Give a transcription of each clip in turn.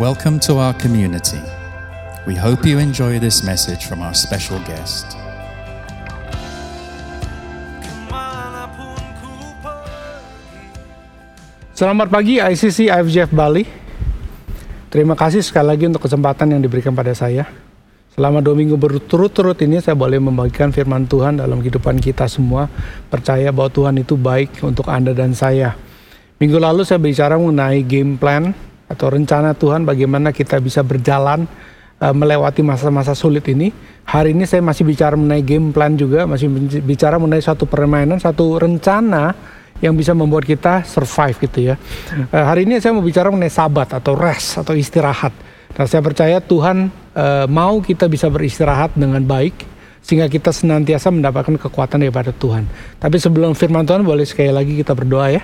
Welcome to our community. We hope you enjoy this message from our special guest. Selamat pagi ICC IFJF Bali. Terima kasih sekali lagi untuk kesempatan yang diberikan pada saya. Selama dua minggu berturut-turut ini saya boleh membagikan firman Tuhan dalam kehidupan kita semua. Percaya bahwa Tuhan itu baik untuk Anda dan saya. Minggu lalu saya bicara mengenai game plan atau rencana Tuhan bagaimana kita bisa berjalan uh, melewati masa-masa sulit ini. Hari ini saya masih bicara mengenai game plan juga, masih bicara mengenai satu permainan, satu rencana yang bisa membuat kita survive gitu ya. Uh, hari ini saya mau bicara mengenai sabat atau rest atau istirahat. Nah, saya percaya Tuhan uh, mau kita bisa beristirahat dengan baik sehingga kita senantiasa mendapatkan kekuatan daripada Tuhan. Tapi sebelum firman Tuhan boleh sekali lagi kita berdoa ya.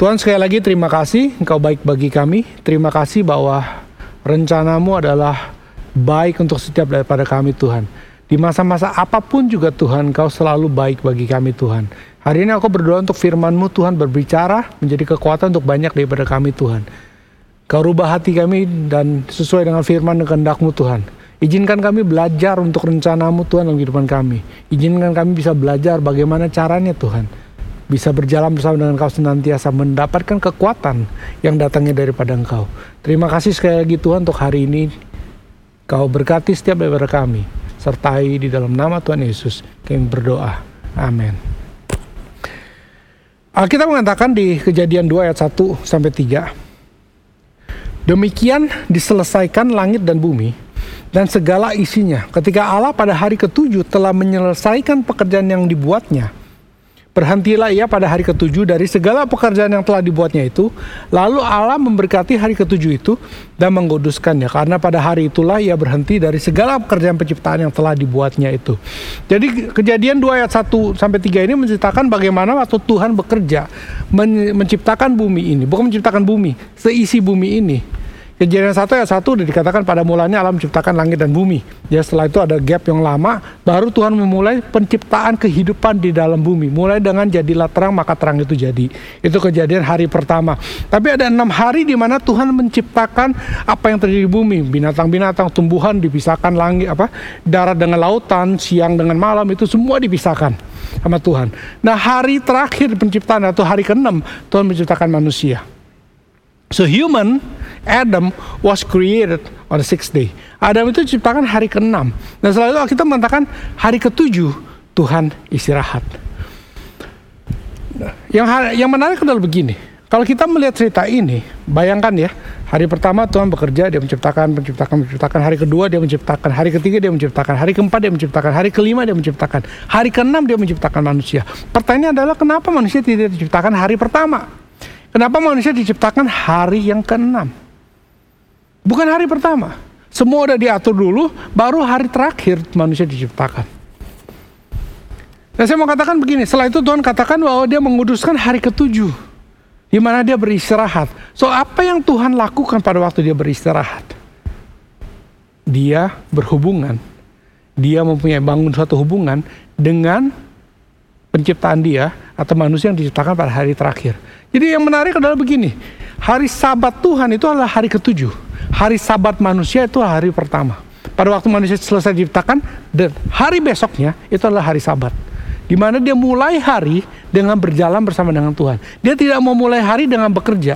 Tuhan sekali lagi terima kasih Engkau baik bagi kami. Terima kasih bahwa rencanamu adalah baik untuk setiap daripada kami Tuhan. Di masa-masa apa pun juga Tuhan, Engkau selalu baik bagi kami Tuhan. Hari ini aku berdoa untuk firman-Mu Tuhan berbicara menjadi kekuatan untuk banyak daripada kami Tuhan. Kau rubah hati kami dan sesuai dengan firman dan kehendak-Mu Tuhan. Izinkan kami belajar untuk rencanamu Tuhan dalam kehidupan kami. Izinkan kami bisa belajar bagaimana caranya Tuhan. Bisa berjalan bersama dengan Kau senantiasa mendapatkan kekuatan yang datangnya daripada Engkau. Terima kasih sekali lagi Tuhan untuk hari ini. Kau berkati setiap daripada kami. Sertai di dalam nama Tuhan Yesus. Kami berdoa. Amin. Alkitab mengatakan di kejadian 2 ayat 1 sampai 3. Demikian diselesaikan langit dan bumi dan segala isinya ketika Allah pada hari ketujuh telah menyelesaikan pekerjaan yang dibuatnya Berhentilah ia pada hari ketujuh dari segala pekerjaan yang telah dibuatnya itu. Lalu Allah memberkati hari ketujuh itu dan menguduskannya. Karena pada hari itulah ia berhenti dari segala pekerjaan penciptaan yang telah dibuatnya itu. Jadi kejadian 2 ayat 1 sampai 3 ini menceritakan bagaimana waktu Tuhan bekerja menciptakan bumi ini. Bukan menciptakan bumi, seisi bumi ini Kejadian satu ya satu udah dikatakan pada mulanya alam menciptakan langit dan bumi. Ya setelah itu ada gap yang lama, baru Tuhan memulai penciptaan kehidupan di dalam bumi. Mulai dengan jadilah terang maka terang itu jadi. Itu kejadian hari pertama. Tapi ada enam hari di mana Tuhan menciptakan apa yang terjadi di bumi. Binatang-binatang, tumbuhan dipisahkan langit apa darat dengan lautan, siang dengan malam itu semua dipisahkan sama Tuhan. Nah hari terakhir penciptaan atau hari keenam Tuhan menciptakan manusia. So human, Adam was created on the sixth day. Adam itu diciptakan hari ke-6. Dan setelah itu kita mengatakan hari ke-7 Tuhan istirahat. Yang yang menarik adalah begini. Kalau kita melihat cerita ini, bayangkan ya, hari pertama Tuhan bekerja, dia menciptakan, menciptakan, menciptakan. Hari kedua dia menciptakan, hari ketiga dia menciptakan, hari keempat dia menciptakan, hari kelima dia menciptakan, hari keenam dia menciptakan manusia. Pertanyaannya adalah kenapa manusia tidak diciptakan hari pertama? Kenapa manusia diciptakan hari yang keenam? Bukan hari pertama. Semua udah diatur dulu, baru hari terakhir manusia diciptakan. Dan saya mau katakan begini, setelah itu Tuhan katakan bahwa dia menguduskan hari ketujuh. Di mana dia beristirahat. So apa yang Tuhan lakukan pada waktu dia beristirahat? Dia berhubungan. Dia mempunyai bangun suatu hubungan dengan penciptaan dia atau manusia yang diciptakan pada hari terakhir. Jadi yang menarik adalah begini, hari sabat Tuhan itu adalah hari ketujuh. Hari sabat manusia itu hari pertama. Pada waktu manusia selesai diciptakan, dan hari besoknya itu adalah hari sabat. Di mana dia mulai hari dengan berjalan bersama dengan Tuhan. Dia tidak mau mulai hari dengan bekerja.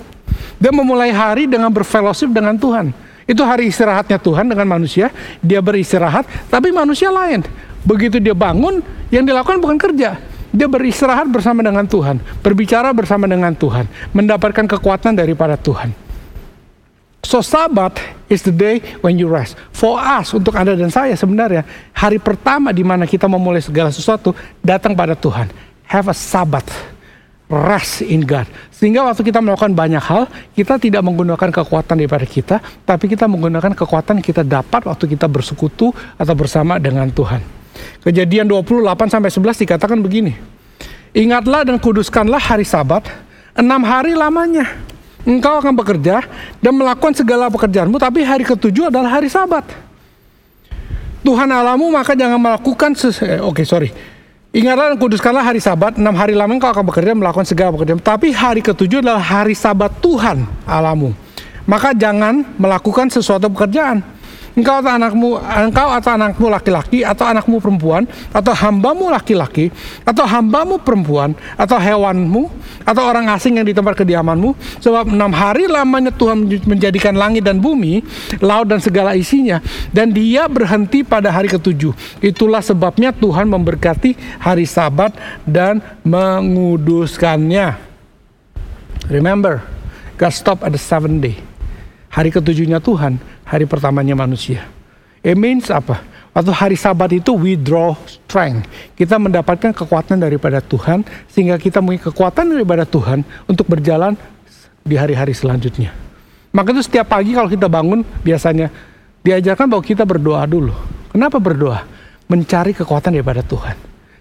Dia memulai hari dengan berfellowship dengan Tuhan. Itu hari istirahatnya Tuhan dengan manusia. Dia beristirahat, tapi manusia lain. Begitu dia bangun, yang dilakukan bukan kerja, dia beristirahat bersama dengan Tuhan, berbicara bersama dengan Tuhan, mendapatkan kekuatan daripada Tuhan. So Sabat is the day when you rest. For us, untuk Anda dan saya sebenarnya, hari pertama di mana kita memulai segala sesuatu datang pada Tuhan. Have a Sabat. Rest in God. Sehingga waktu kita melakukan banyak hal, kita tidak menggunakan kekuatan daripada kita, tapi kita menggunakan kekuatan kita dapat waktu kita bersekutu atau bersama dengan Tuhan. Kejadian 28 sampai 11 dikatakan begini. Ingatlah dan kuduskanlah hari Sabat enam hari lamanya. Engkau akan bekerja dan melakukan segala pekerjaanmu, tapi hari ketujuh adalah hari Sabat. Tuhan alamu maka jangan melakukan eh, oke okay, sorry. Ingatlah dan kuduskanlah hari Sabat enam hari lamanya engkau akan bekerja melakukan segala pekerjaan. Tapi hari ketujuh adalah hari Sabat Tuhan alamu. Maka jangan melakukan sesuatu pekerjaan engkau atau anakmu, engkau atau anakmu laki-laki atau anakmu perempuan atau hambamu laki-laki atau hambamu perempuan atau hewanmu atau orang asing yang di tempat kediamanmu sebab enam hari lamanya Tuhan menjadikan langit dan bumi laut dan segala isinya dan dia berhenti pada hari ketujuh. Itulah sebabnya Tuhan memberkati hari sabat dan menguduskannya. Remember God stop at the seventh day hari ketujuhnya Tuhan hari pertamanya manusia. It means apa? Waktu hari sabat itu we draw strength. Kita mendapatkan kekuatan daripada Tuhan sehingga kita memiliki kekuatan daripada Tuhan untuk berjalan di hari-hari selanjutnya. Maka itu setiap pagi kalau kita bangun biasanya diajarkan bahwa kita berdoa dulu. Kenapa berdoa? Mencari kekuatan daripada Tuhan.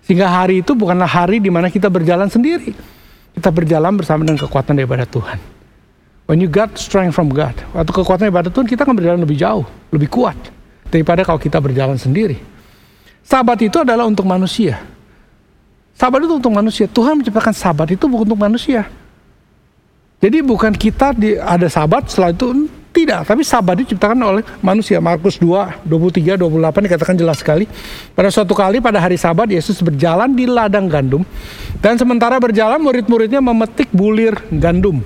Sehingga hari itu bukanlah hari di mana kita berjalan sendiri. Kita berjalan bersama dengan kekuatan daripada Tuhan. When you got strength from God, waktu kekuatan ibadah Tuhan kita akan berjalan lebih jauh, lebih kuat daripada kalau kita berjalan sendiri. Sabat itu adalah untuk manusia. Sabat itu untuk manusia. Tuhan menciptakan sabat itu bukan untuk manusia. Jadi bukan kita di, ada sabat setelah itu tidak, tapi sabat diciptakan oleh manusia. Markus 2, 23, 28 dikatakan jelas sekali. Pada suatu kali pada hari sabat Yesus berjalan di ladang gandum dan sementara berjalan murid-muridnya memetik bulir gandum.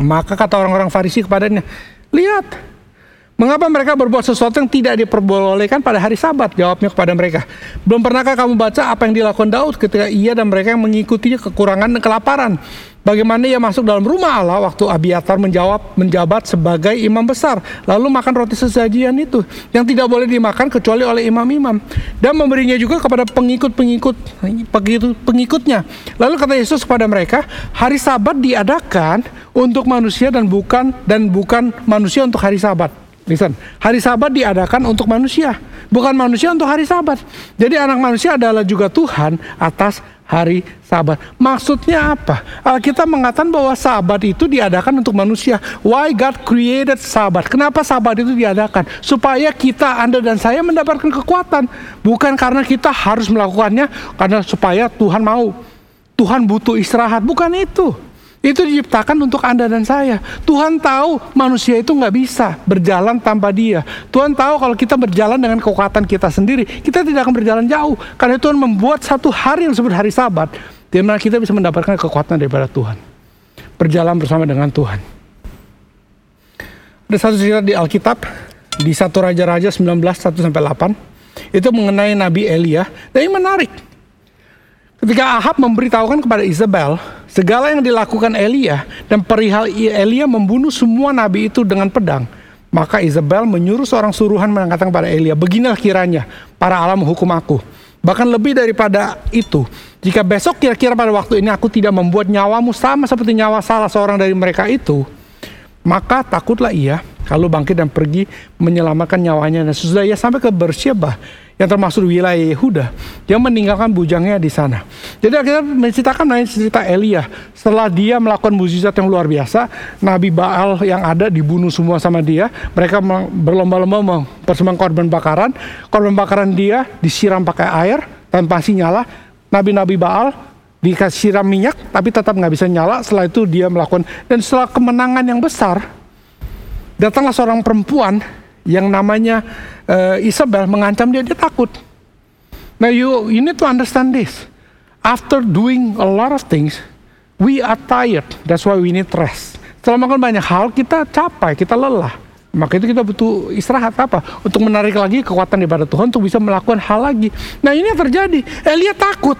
Maka kata orang-orang Farisi kepadanya, lihat, mengapa mereka berbuat sesuatu yang tidak diperbolehkan pada hari Sabat? Jawabnya kepada mereka, belum pernahkah kamu baca apa yang dilakukan Daud ketika ia dan mereka yang mengikutinya kekurangan dan kelaparan? Bagaimana ia masuk dalam rumah Allah waktu Abiatar menjawab menjabat sebagai imam besar, lalu makan roti sesajian itu yang tidak boleh dimakan kecuali oleh imam-imam dan memberinya juga kepada pengikut-pengikut pengikutnya. Lalu kata Yesus kepada mereka, hari Sabat diadakan untuk manusia dan bukan dan bukan manusia untuk hari Sabat. Listen, hari Sabat diadakan untuk manusia, bukan manusia untuk hari Sabat. Jadi anak manusia adalah juga Tuhan atas hari sabat. Maksudnya apa? Alkitab mengatakan bahwa sabat itu diadakan untuk manusia. Why God created sabat? Kenapa sabat itu diadakan? Supaya kita, Anda dan saya mendapatkan kekuatan. Bukan karena kita harus melakukannya, karena supaya Tuhan mau. Tuhan butuh istirahat. Bukan itu. Itu diciptakan untuk Anda dan saya. Tuhan tahu manusia itu nggak bisa berjalan tanpa dia. Tuhan tahu kalau kita berjalan dengan kekuatan kita sendiri, kita tidak akan berjalan jauh. Karena Tuhan membuat satu hari yang disebut hari sabat, di mana kita bisa mendapatkan kekuatan daripada Tuhan. Berjalan bersama dengan Tuhan. Ada satu cerita di Alkitab, di satu Raja-Raja 19, 1 8. Itu mengenai Nabi Elia. Dan ini menarik. Ketika Ahab memberitahukan kepada Isabel segala yang dilakukan Elia dan perihal Elia membunuh semua nabi itu dengan pedang, maka Isabel menyuruh seorang suruhan mengatakan kepada Elia, beginilah kiranya para alam hukum aku. Bahkan lebih daripada itu, jika besok kira-kira pada waktu ini aku tidak membuat nyawamu sama seperti nyawa salah seorang dari mereka itu, maka takutlah ia kalau bangkit dan pergi menyelamatkan nyawanya. Dan sesudah ia sampai ke Bersyeba, yang termasuk wilayah Yehuda yang meninggalkan bujangnya di sana. Jadi kita menceritakan mengenai cerita Elia setelah dia melakukan mukjizat yang luar biasa, nabi Baal yang ada dibunuh semua sama dia. Mereka berlomba-lomba mempersembahkan korban bakaran. Korban bakaran dia disiram pakai air tanpa si nyala. Nabi-nabi Baal dikasih siram minyak tapi tetap nggak bisa nyala. Setelah itu dia melakukan dan setelah kemenangan yang besar datanglah seorang perempuan yang namanya uh, Isabel mengancam dia, dia takut. Now you you need to understand this. After doing a lot of things, we are tired. That's why we need rest. Setelah melakukan banyak hal, kita capek, kita lelah. Maka itu kita butuh istirahat apa? Untuk menarik lagi kekuatan daripada Tuhan untuk bisa melakukan hal lagi. Nah ini yang terjadi. Elia takut.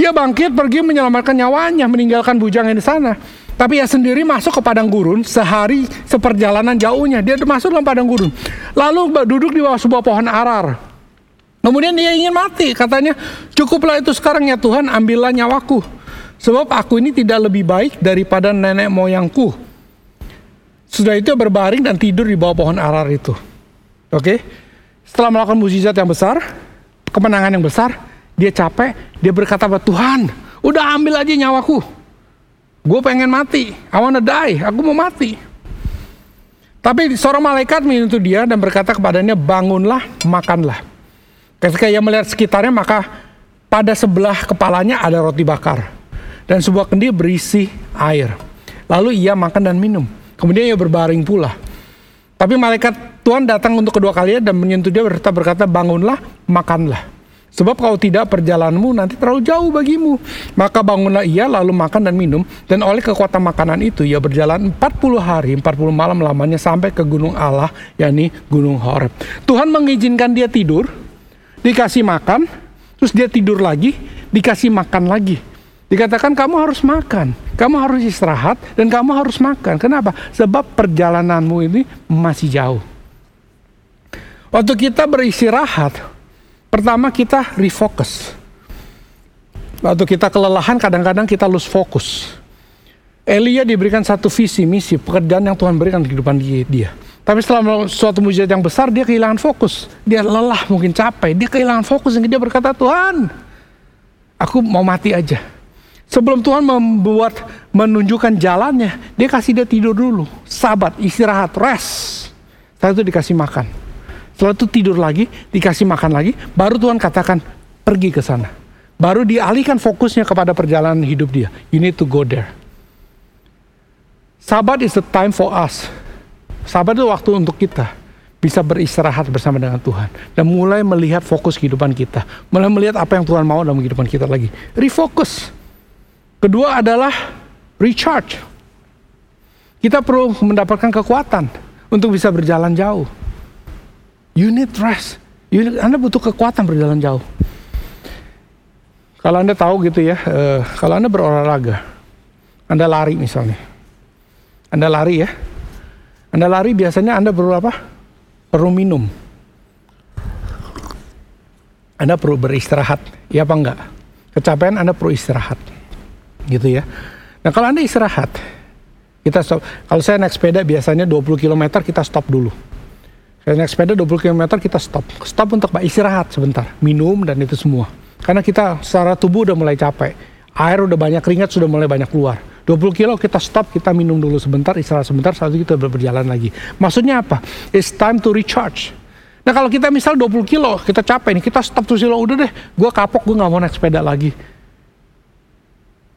Ia bangkit pergi menyelamatkan nyawanya, meninggalkan bujang yang di sana. Tapi ia sendiri masuk ke padang gurun sehari seperjalanan jauhnya. Dia masuk dalam padang gurun. Lalu duduk di bawah sebuah pohon arar. Kemudian dia ingin mati. Katanya, cukuplah itu sekarang ya Tuhan, ambillah nyawaku. Sebab aku ini tidak lebih baik daripada nenek moyangku. Sudah itu berbaring dan tidur di bawah pohon arar itu. Oke. Setelah melakukan mukjizat yang besar, kemenangan yang besar, dia capek, dia berkata bahwa Tuhan, udah ambil aja nyawaku. Gue pengen mati. I wanna die. Aku mau mati. Tapi seorang malaikat menyentuh dia dan berkata kepadanya, bangunlah, makanlah. Ketika ia melihat sekitarnya, maka pada sebelah kepalanya ada roti bakar. Dan sebuah kendi berisi air. Lalu ia makan dan minum. Kemudian ia berbaring pula. Tapi malaikat Tuhan datang untuk kedua kalinya dan menyentuh dia berkata bangunlah, makanlah. Sebab kalau tidak perjalananmu nanti terlalu jauh bagimu. Maka bangunlah ia lalu makan dan minum. Dan oleh kekuatan makanan itu ia berjalan 40 hari, 40 malam lamanya sampai ke gunung Allah, yakni gunung Horeb. Tuhan mengizinkan dia tidur, dikasih makan, terus dia tidur lagi, dikasih makan lagi. Dikatakan kamu harus makan, kamu harus istirahat, dan kamu harus makan. Kenapa? Sebab perjalananmu ini masih jauh. Waktu kita beristirahat, pertama kita refocus. Waktu kita kelelahan, kadang-kadang kita lose fokus. Elia diberikan satu visi, misi, pekerjaan yang Tuhan berikan di kehidupan dia. Tapi setelah suatu mujizat yang besar, dia kehilangan fokus. Dia lelah, mungkin capek. Dia kehilangan fokus, dan dia berkata, Tuhan, aku mau mati aja Sebelum Tuhan membuat menunjukkan jalannya, dia kasih dia tidur dulu, sabat, istirahat, rest. Setelah itu dikasih makan. Setelah itu tidur lagi, dikasih makan lagi, baru Tuhan katakan pergi ke sana. Baru dialihkan fokusnya kepada perjalanan hidup dia. You need to go there. Sabat is the time for us. Sabat itu waktu untuk kita bisa beristirahat bersama dengan Tuhan dan mulai melihat fokus kehidupan kita, mulai melihat apa yang Tuhan mau dalam kehidupan kita lagi. Refocus. Kedua adalah recharge. Kita perlu mendapatkan kekuatan untuk bisa berjalan jauh. You need rest. You need, anda butuh kekuatan berjalan jauh. Kalau Anda tahu gitu ya, uh, kalau Anda berolahraga, Anda lari misalnya. Anda lari ya. Anda lari biasanya Anda perlu apa? Perlu minum. Anda perlu beristirahat, ya apa enggak? Kecapean Anda perlu istirahat gitu ya. Nah kalau anda istirahat, kita stop. Kalau saya naik sepeda biasanya 20 km kita stop dulu. Saya naik sepeda 20 km kita stop. Stop untuk istirahat sebentar, minum dan itu semua. Karena kita secara tubuh udah mulai capek. Air udah banyak keringat sudah mulai banyak keluar. 20 kilo kita stop, kita minum dulu sebentar, istirahat sebentar, saat itu kita berjalan lagi. Maksudnya apa? It's time to recharge. Nah kalau kita misal 20 kilo, kita capek nih, kita stop tuh silo, udah deh, gue kapok, gue gak mau naik sepeda lagi.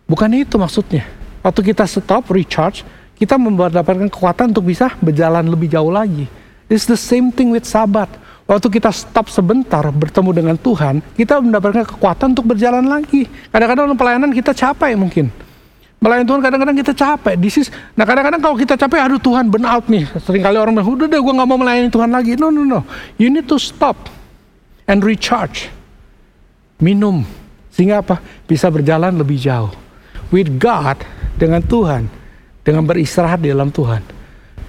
Bukan itu maksudnya. Waktu kita stop, recharge, kita mendapatkan kekuatan untuk bisa berjalan lebih jauh lagi. It's the same thing with sabat. Waktu kita stop sebentar bertemu dengan Tuhan, kita mendapatkan kekuatan untuk berjalan lagi. Kadang-kadang pelayanan kita capek mungkin. Melayani Tuhan kadang-kadang kita capek. This is, nah kadang-kadang kalau kita capek, aduh Tuhan burn out nih. Seringkali orang bilang, udah deh gue gak mau melayani Tuhan lagi. No, no, no. You need to stop and recharge. Minum. Sehingga apa? Bisa berjalan lebih jauh with God, dengan Tuhan, dengan beristirahat di dalam Tuhan,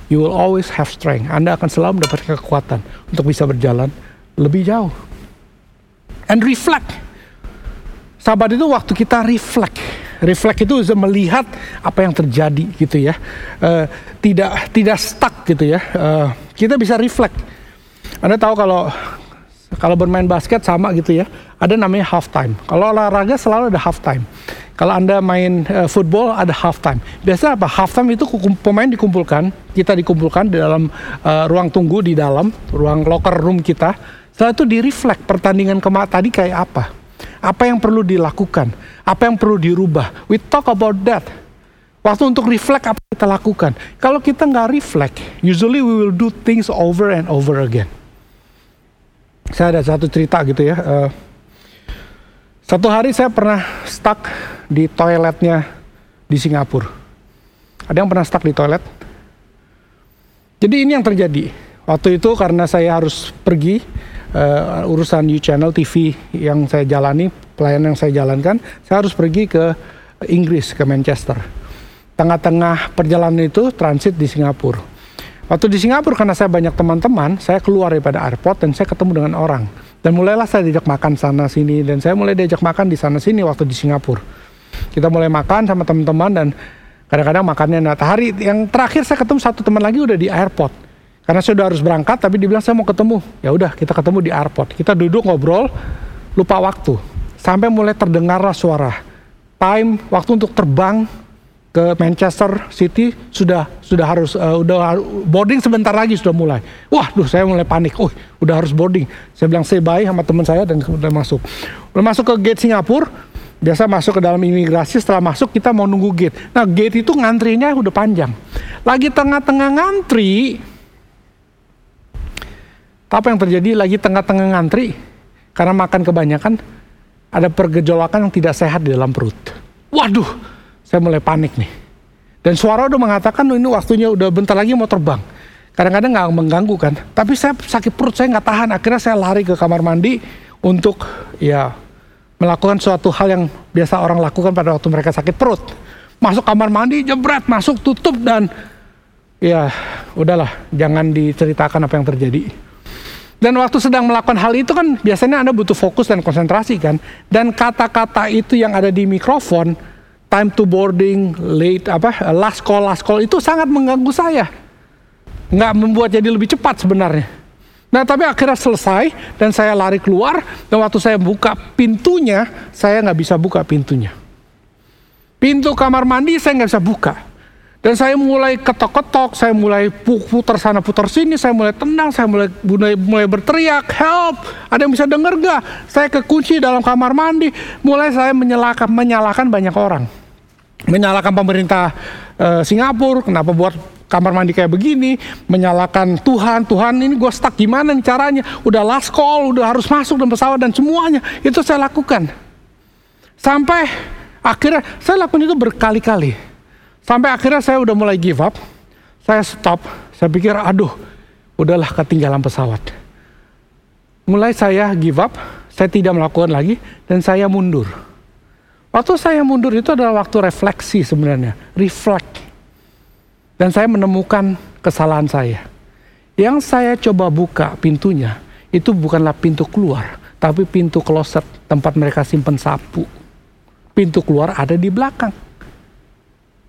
you will always have strength. Anda akan selalu mendapatkan kekuatan untuk bisa berjalan lebih jauh. And reflect. Sabat itu waktu kita reflect. Reflect itu melihat apa yang terjadi gitu ya. Uh, tidak tidak stuck gitu ya. Uh, kita bisa reflect. Anda tahu kalau kalau bermain basket sama gitu ya. Ada namanya half time. Kalau olahraga selalu ada half time. Kalau Anda main uh, football ada half time. Biasa apa? Half time itu pemain dikumpulkan, kita dikumpulkan di dalam uh, ruang tunggu di dalam ruang locker room kita. Setelah itu di reflect pertandingan kemarin tadi kayak apa? Apa yang perlu dilakukan? Apa yang perlu dirubah? We talk about that. Waktu untuk reflect apa kita lakukan. Kalau kita nggak reflect, usually we will do things over and over again. Saya ada satu cerita gitu ya. Uh, satu hari saya pernah stuck di toiletnya di Singapura. Ada yang pernah stuck di toilet? Jadi ini yang terjadi. Waktu itu karena saya harus pergi uh, urusan U Channel TV yang saya jalani, pelayanan yang saya jalankan, saya harus pergi ke Inggris, ke Manchester. Tengah-tengah perjalanan itu transit di Singapura. Waktu di Singapura karena saya banyak teman-teman, saya keluar daripada airport dan saya ketemu dengan orang dan mulailah saya diajak makan sana sini dan saya mulai diajak makan di sana sini waktu di Singapura. Kita mulai makan sama teman-teman dan kadang-kadang makannya nah hari yang terakhir saya ketemu satu teman lagi udah di airport. Karena saya udah harus berangkat tapi dibilang saya mau ketemu. Ya udah kita ketemu di airport. Kita duduk ngobrol lupa waktu. Sampai mulai terdengarlah suara time waktu untuk terbang ke Manchester City sudah sudah harus uh, udah boarding sebentar lagi sudah mulai. Wah, duh saya mulai panik. Oh, udah harus boarding. Saya bilang say bye sama teman saya dan kemudian masuk. Udah masuk ke gate Singapura, biasa masuk ke dalam imigrasi setelah masuk kita mau nunggu gate. Nah, gate itu ngantrinya udah panjang. Lagi tengah-tengah ngantri, apa yang terjadi? Lagi tengah-tengah ngantri, karena makan kebanyakan, ada pergejolakan yang tidak sehat di dalam perut. Waduh, saya mulai panik nih. Dan suara udah mengatakan ini waktunya udah bentar lagi mau terbang. Kadang-kadang nggak mengganggu kan. Tapi saya sakit perut, saya nggak tahan. Akhirnya saya lari ke kamar mandi untuk ya melakukan suatu hal yang biasa orang lakukan pada waktu mereka sakit perut. Masuk kamar mandi, jebret, masuk, tutup dan ya udahlah, jangan diceritakan apa yang terjadi. Dan waktu sedang melakukan hal itu kan biasanya Anda butuh fokus dan konsentrasi kan. Dan kata-kata itu yang ada di mikrofon, time to boarding, late apa, last call, last call itu sangat mengganggu saya. Nggak membuat jadi lebih cepat sebenarnya. Nah tapi akhirnya selesai dan saya lari keluar dan waktu saya buka pintunya, saya nggak bisa buka pintunya. Pintu kamar mandi saya nggak bisa buka. Dan saya mulai ketok-ketok, saya mulai putar sana putar sini, saya mulai tendang, saya mulai mulai, mulai berteriak, help, ada yang bisa dengar gak? Saya kekunci dalam kamar mandi, mulai saya menyalahkan, menyalahkan banyak orang. Menyalahkan pemerintah uh, Singapura, kenapa buat kamar mandi kayak begini, menyalahkan Tuhan, Tuhan ini gue stuck. Gimana nih caranya, udah last call, udah harus masuk dan pesawat dan semuanya, itu saya lakukan. Sampai akhirnya saya lakukan itu berkali-kali. Sampai akhirnya saya udah mulai give up, saya stop, saya pikir aduh udahlah ketinggalan pesawat. Mulai saya give up, saya tidak melakukan lagi dan saya mundur. Waktu saya mundur itu adalah waktu refleksi sebenarnya, reflect. Dan saya menemukan kesalahan saya. Yang saya coba buka pintunya, itu bukanlah pintu keluar, tapi pintu kloset tempat mereka simpan sapu. Pintu keluar ada di belakang.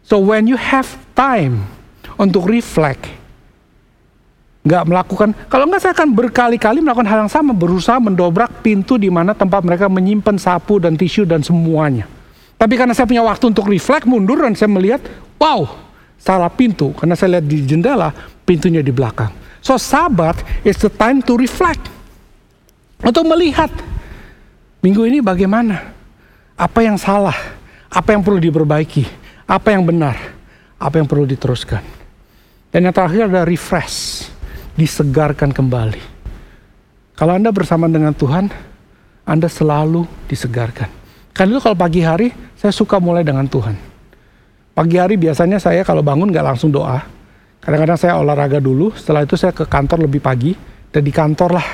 So when you have time untuk reflect, nggak melakukan, kalau nggak saya akan berkali-kali melakukan hal yang sama, berusaha mendobrak pintu di mana tempat mereka menyimpan sapu dan tisu dan semuanya. Tapi karena saya punya waktu untuk reflect, mundur dan saya melihat, wow, salah pintu. Karena saya lihat di jendela, pintunya di belakang. So sabat is the time to reflect. Untuk melihat, minggu ini bagaimana? Apa yang salah? Apa yang perlu diperbaiki? apa yang benar, apa yang perlu diteruskan. Dan yang terakhir ada refresh, disegarkan kembali. Kalau Anda bersama dengan Tuhan, Anda selalu disegarkan. Kan itu kalau pagi hari, saya suka mulai dengan Tuhan. Pagi hari biasanya saya kalau bangun nggak langsung doa. Kadang-kadang saya olahraga dulu, setelah itu saya ke kantor lebih pagi. Dan di kantor lah,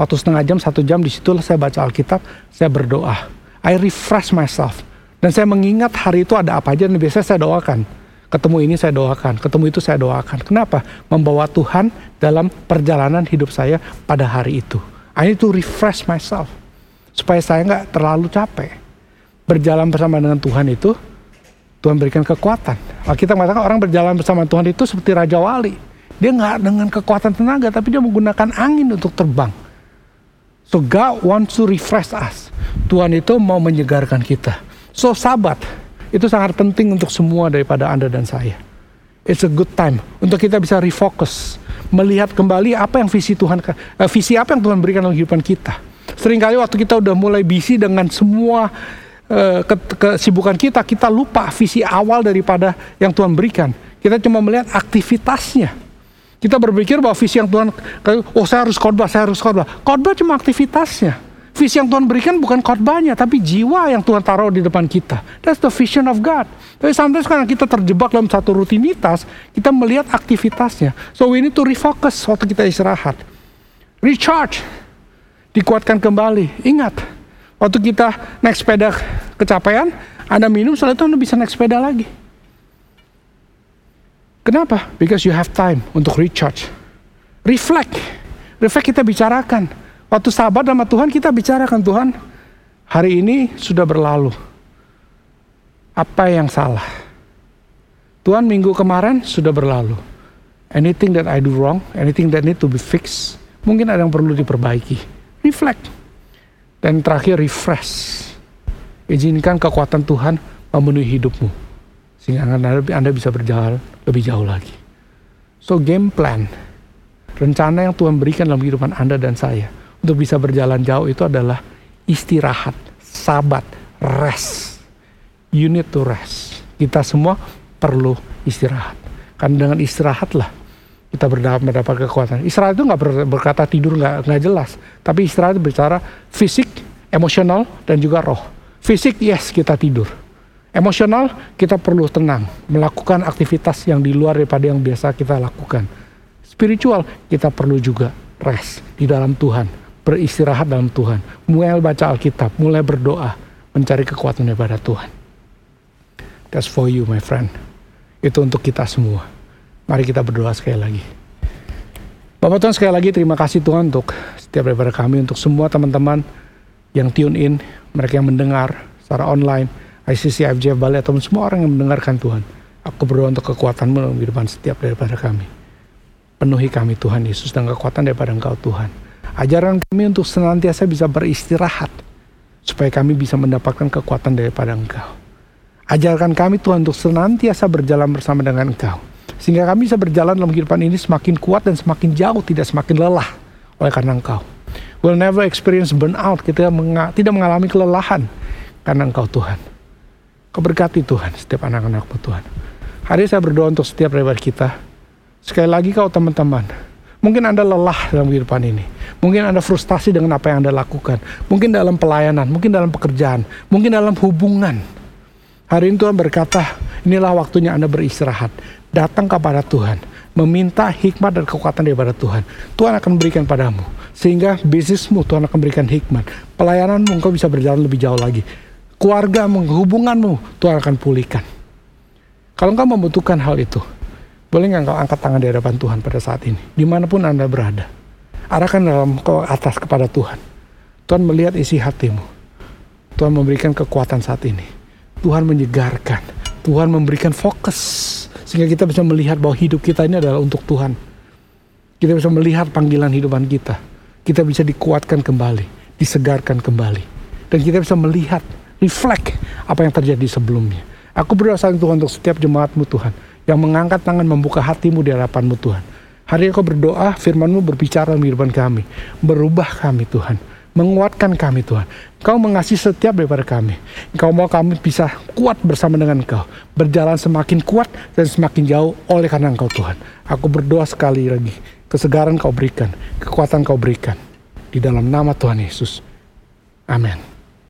waktu setengah jam, satu jam, di situ saya baca Alkitab, saya berdoa. I refresh myself. Dan saya mengingat hari itu ada apa aja dan biasanya saya doakan. Ketemu ini saya doakan, ketemu itu saya doakan. Kenapa? Membawa Tuhan dalam perjalanan hidup saya pada hari itu. I need to refresh myself. Supaya saya nggak terlalu capek. Berjalan bersama dengan Tuhan itu, Tuhan berikan kekuatan. Kita mengatakan orang berjalan bersama Tuhan itu seperti Raja Wali. Dia nggak dengan kekuatan tenaga, tapi dia menggunakan angin untuk terbang. So God wants to refresh us. Tuhan itu mau menyegarkan kita. So sabat itu sangat penting untuk semua daripada Anda dan saya. It's a good time untuk kita bisa refocus, melihat kembali apa yang visi Tuhan, uh, visi apa yang Tuhan berikan dalam kehidupan kita. Seringkali waktu kita udah mulai busy dengan semua kesibukan kita, kita lupa visi awal daripada yang Tuhan berikan. Kita cuma melihat aktivitasnya. Kita berpikir bahwa visi yang Tuhan, oh saya harus khotbah, saya harus khotbah. Khotbah cuma aktivitasnya. Visi yang Tuhan berikan bukan khotbahnya, tapi jiwa yang Tuhan taruh di depan kita. That's the vision of God. Tapi sometimes karena kita terjebak dalam satu rutinitas, kita melihat aktivitasnya. So we need to refocus waktu kita istirahat. Recharge. Dikuatkan kembali. Ingat, waktu kita naik sepeda kecapean, Anda minum, setelah itu Anda bisa naik sepeda lagi. Kenapa? Because you have time untuk recharge. Reflect. Reflect kita bicarakan Waktu sahabat sama Tuhan kita bicarakan Tuhan, hari ini sudah berlalu. Apa yang salah? Tuhan minggu kemarin sudah berlalu. Anything that I do wrong, anything that need to be fixed, mungkin ada yang perlu diperbaiki. Reflect. Dan terakhir refresh. Izinkan kekuatan Tuhan memenuhi hidupmu. Sehingga anda, bisa berjalan lebih jauh lagi. So game plan. Rencana yang Tuhan berikan dalam kehidupan Anda dan saya untuk bisa berjalan jauh itu adalah istirahat, sabat, rest. You need to rest. Kita semua perlu istirahat. Karena dengan istirahatlah kita berdapat mendapat kekuatan. Istirahat itu nggak ber, berkata tidur nggak nggak jelas, tapi istirahat itu bicara fisik, emosional dan juga roh. Fisik yes kita tidur. Emosional kita perlu tenang, melakukan aktivitas yang di luar daripada yang biasa kita lakukan. Spiritual kita perlu juga rest di dalam Tuhan, beristirahat dalam Tuhan, mulai baca Alkitab, mulai berdoa, mencari kekuatan daripada Tuhan. That's for you my friend. Itu untuk kita semua. Mari kita berdoa sekali lagi. Bapak Tuhan sekali lagi terima kasih Tuhan untuk setiap daripada kami, untuk semua teman-teman yang tune in, mereka yang mendengar secara online, ICC, FJF Bali, atau semua orang yang mendengarkan Tuhan. Aku berdoa untuk kekuatan dalam kehidupan setiap daripada kami. Penuhi kami Tuhan Yesus dan kekuatan daripada Engkau Tuhan. Ajaran kami untuk senantiasa bisa beristirahat, supaya kami bisa mendapatkan kekuatan daripada Engkau. Ajarkan kami Tuhan untuk senantiasa berjalan bersama dengan Engkau sehingga kami bisa berjalan dalam kehidupan ini semakin kuat dan semakin jauh, tidak semakin lelah oleh karena Engkau. We'll never experience burnout, kita menga tidak mengalami kelelahan karena Engkau Tuhan. Keberkati Tuhan setiap anak-anakmu Tuhan. Hari saya berdoa untuk setiap daripada kita. Sekali lagi kau teman-teman, mungkin Anda lelah dalam kehidupan ini. Mungkin Anda frustasi dengan apa yang Anda lakukan. Mungkin dalam pelayanan, mungkin dalam pekerjaan, mungkin dalam hubungan. Hari ini Tuhan berkata, inilah waktunya Anda beristirahat datang kepada Tuhan, meminta hikmat dan kekuatan daripada Tuhan. Tuhan akan berikan padamu. Sehingga bisnismu Tuhan akan berikan hikmat. Pelayananmu engkau bisa berjalan lebih jauh lagi. Keluargamu, hubunganmu Tuhan akan pulihkan. Kalau engkau membutuhkan hal itu, boleh nggak engkau angkat tangan di hadapan Tuhan pada saat ini? Di mana pun Anda berada. Arahkan dalam ke atas kepada Tuhan. Tuhan melihat isi hatimu. Tuhan memberikan kekuatan saat ini. Tuhan menyegarkan. Tuhan memberikan fokus sehingga kita bisa melihat bahwa hidup kita ini adalah untuk Tuhan. Kita bisa melihat panggilan hidupan kita. Kita bisa dikuatkan kembali, disegarkan kembali. Dan kita bisa melihat, reflect apa yang terjadi sebelumnya. Aku berdoa saling Tuhan untuk setiap jemaatmu Tuhan. Yang mengangkat tangan membuka hatimu di hadapanmu Tuhan. Hari ini kau berdoa, firmanmu berbicara dalam kehidupan kami. Berubah kami Tuhan menguatkan kami Tuhan. Kau mengasihi setiap daripada kami. Kau mau kami bisa kuat bersama dengan Engkau. Berjalan semakin kuat dan semakin jauh oleh karena Engkau Tuhan. Aku berdoa sekali lagi. Kesegaran kau berikan. Kekuatan kau berikan. Di dalam nama Tuhan Yesus. Amin.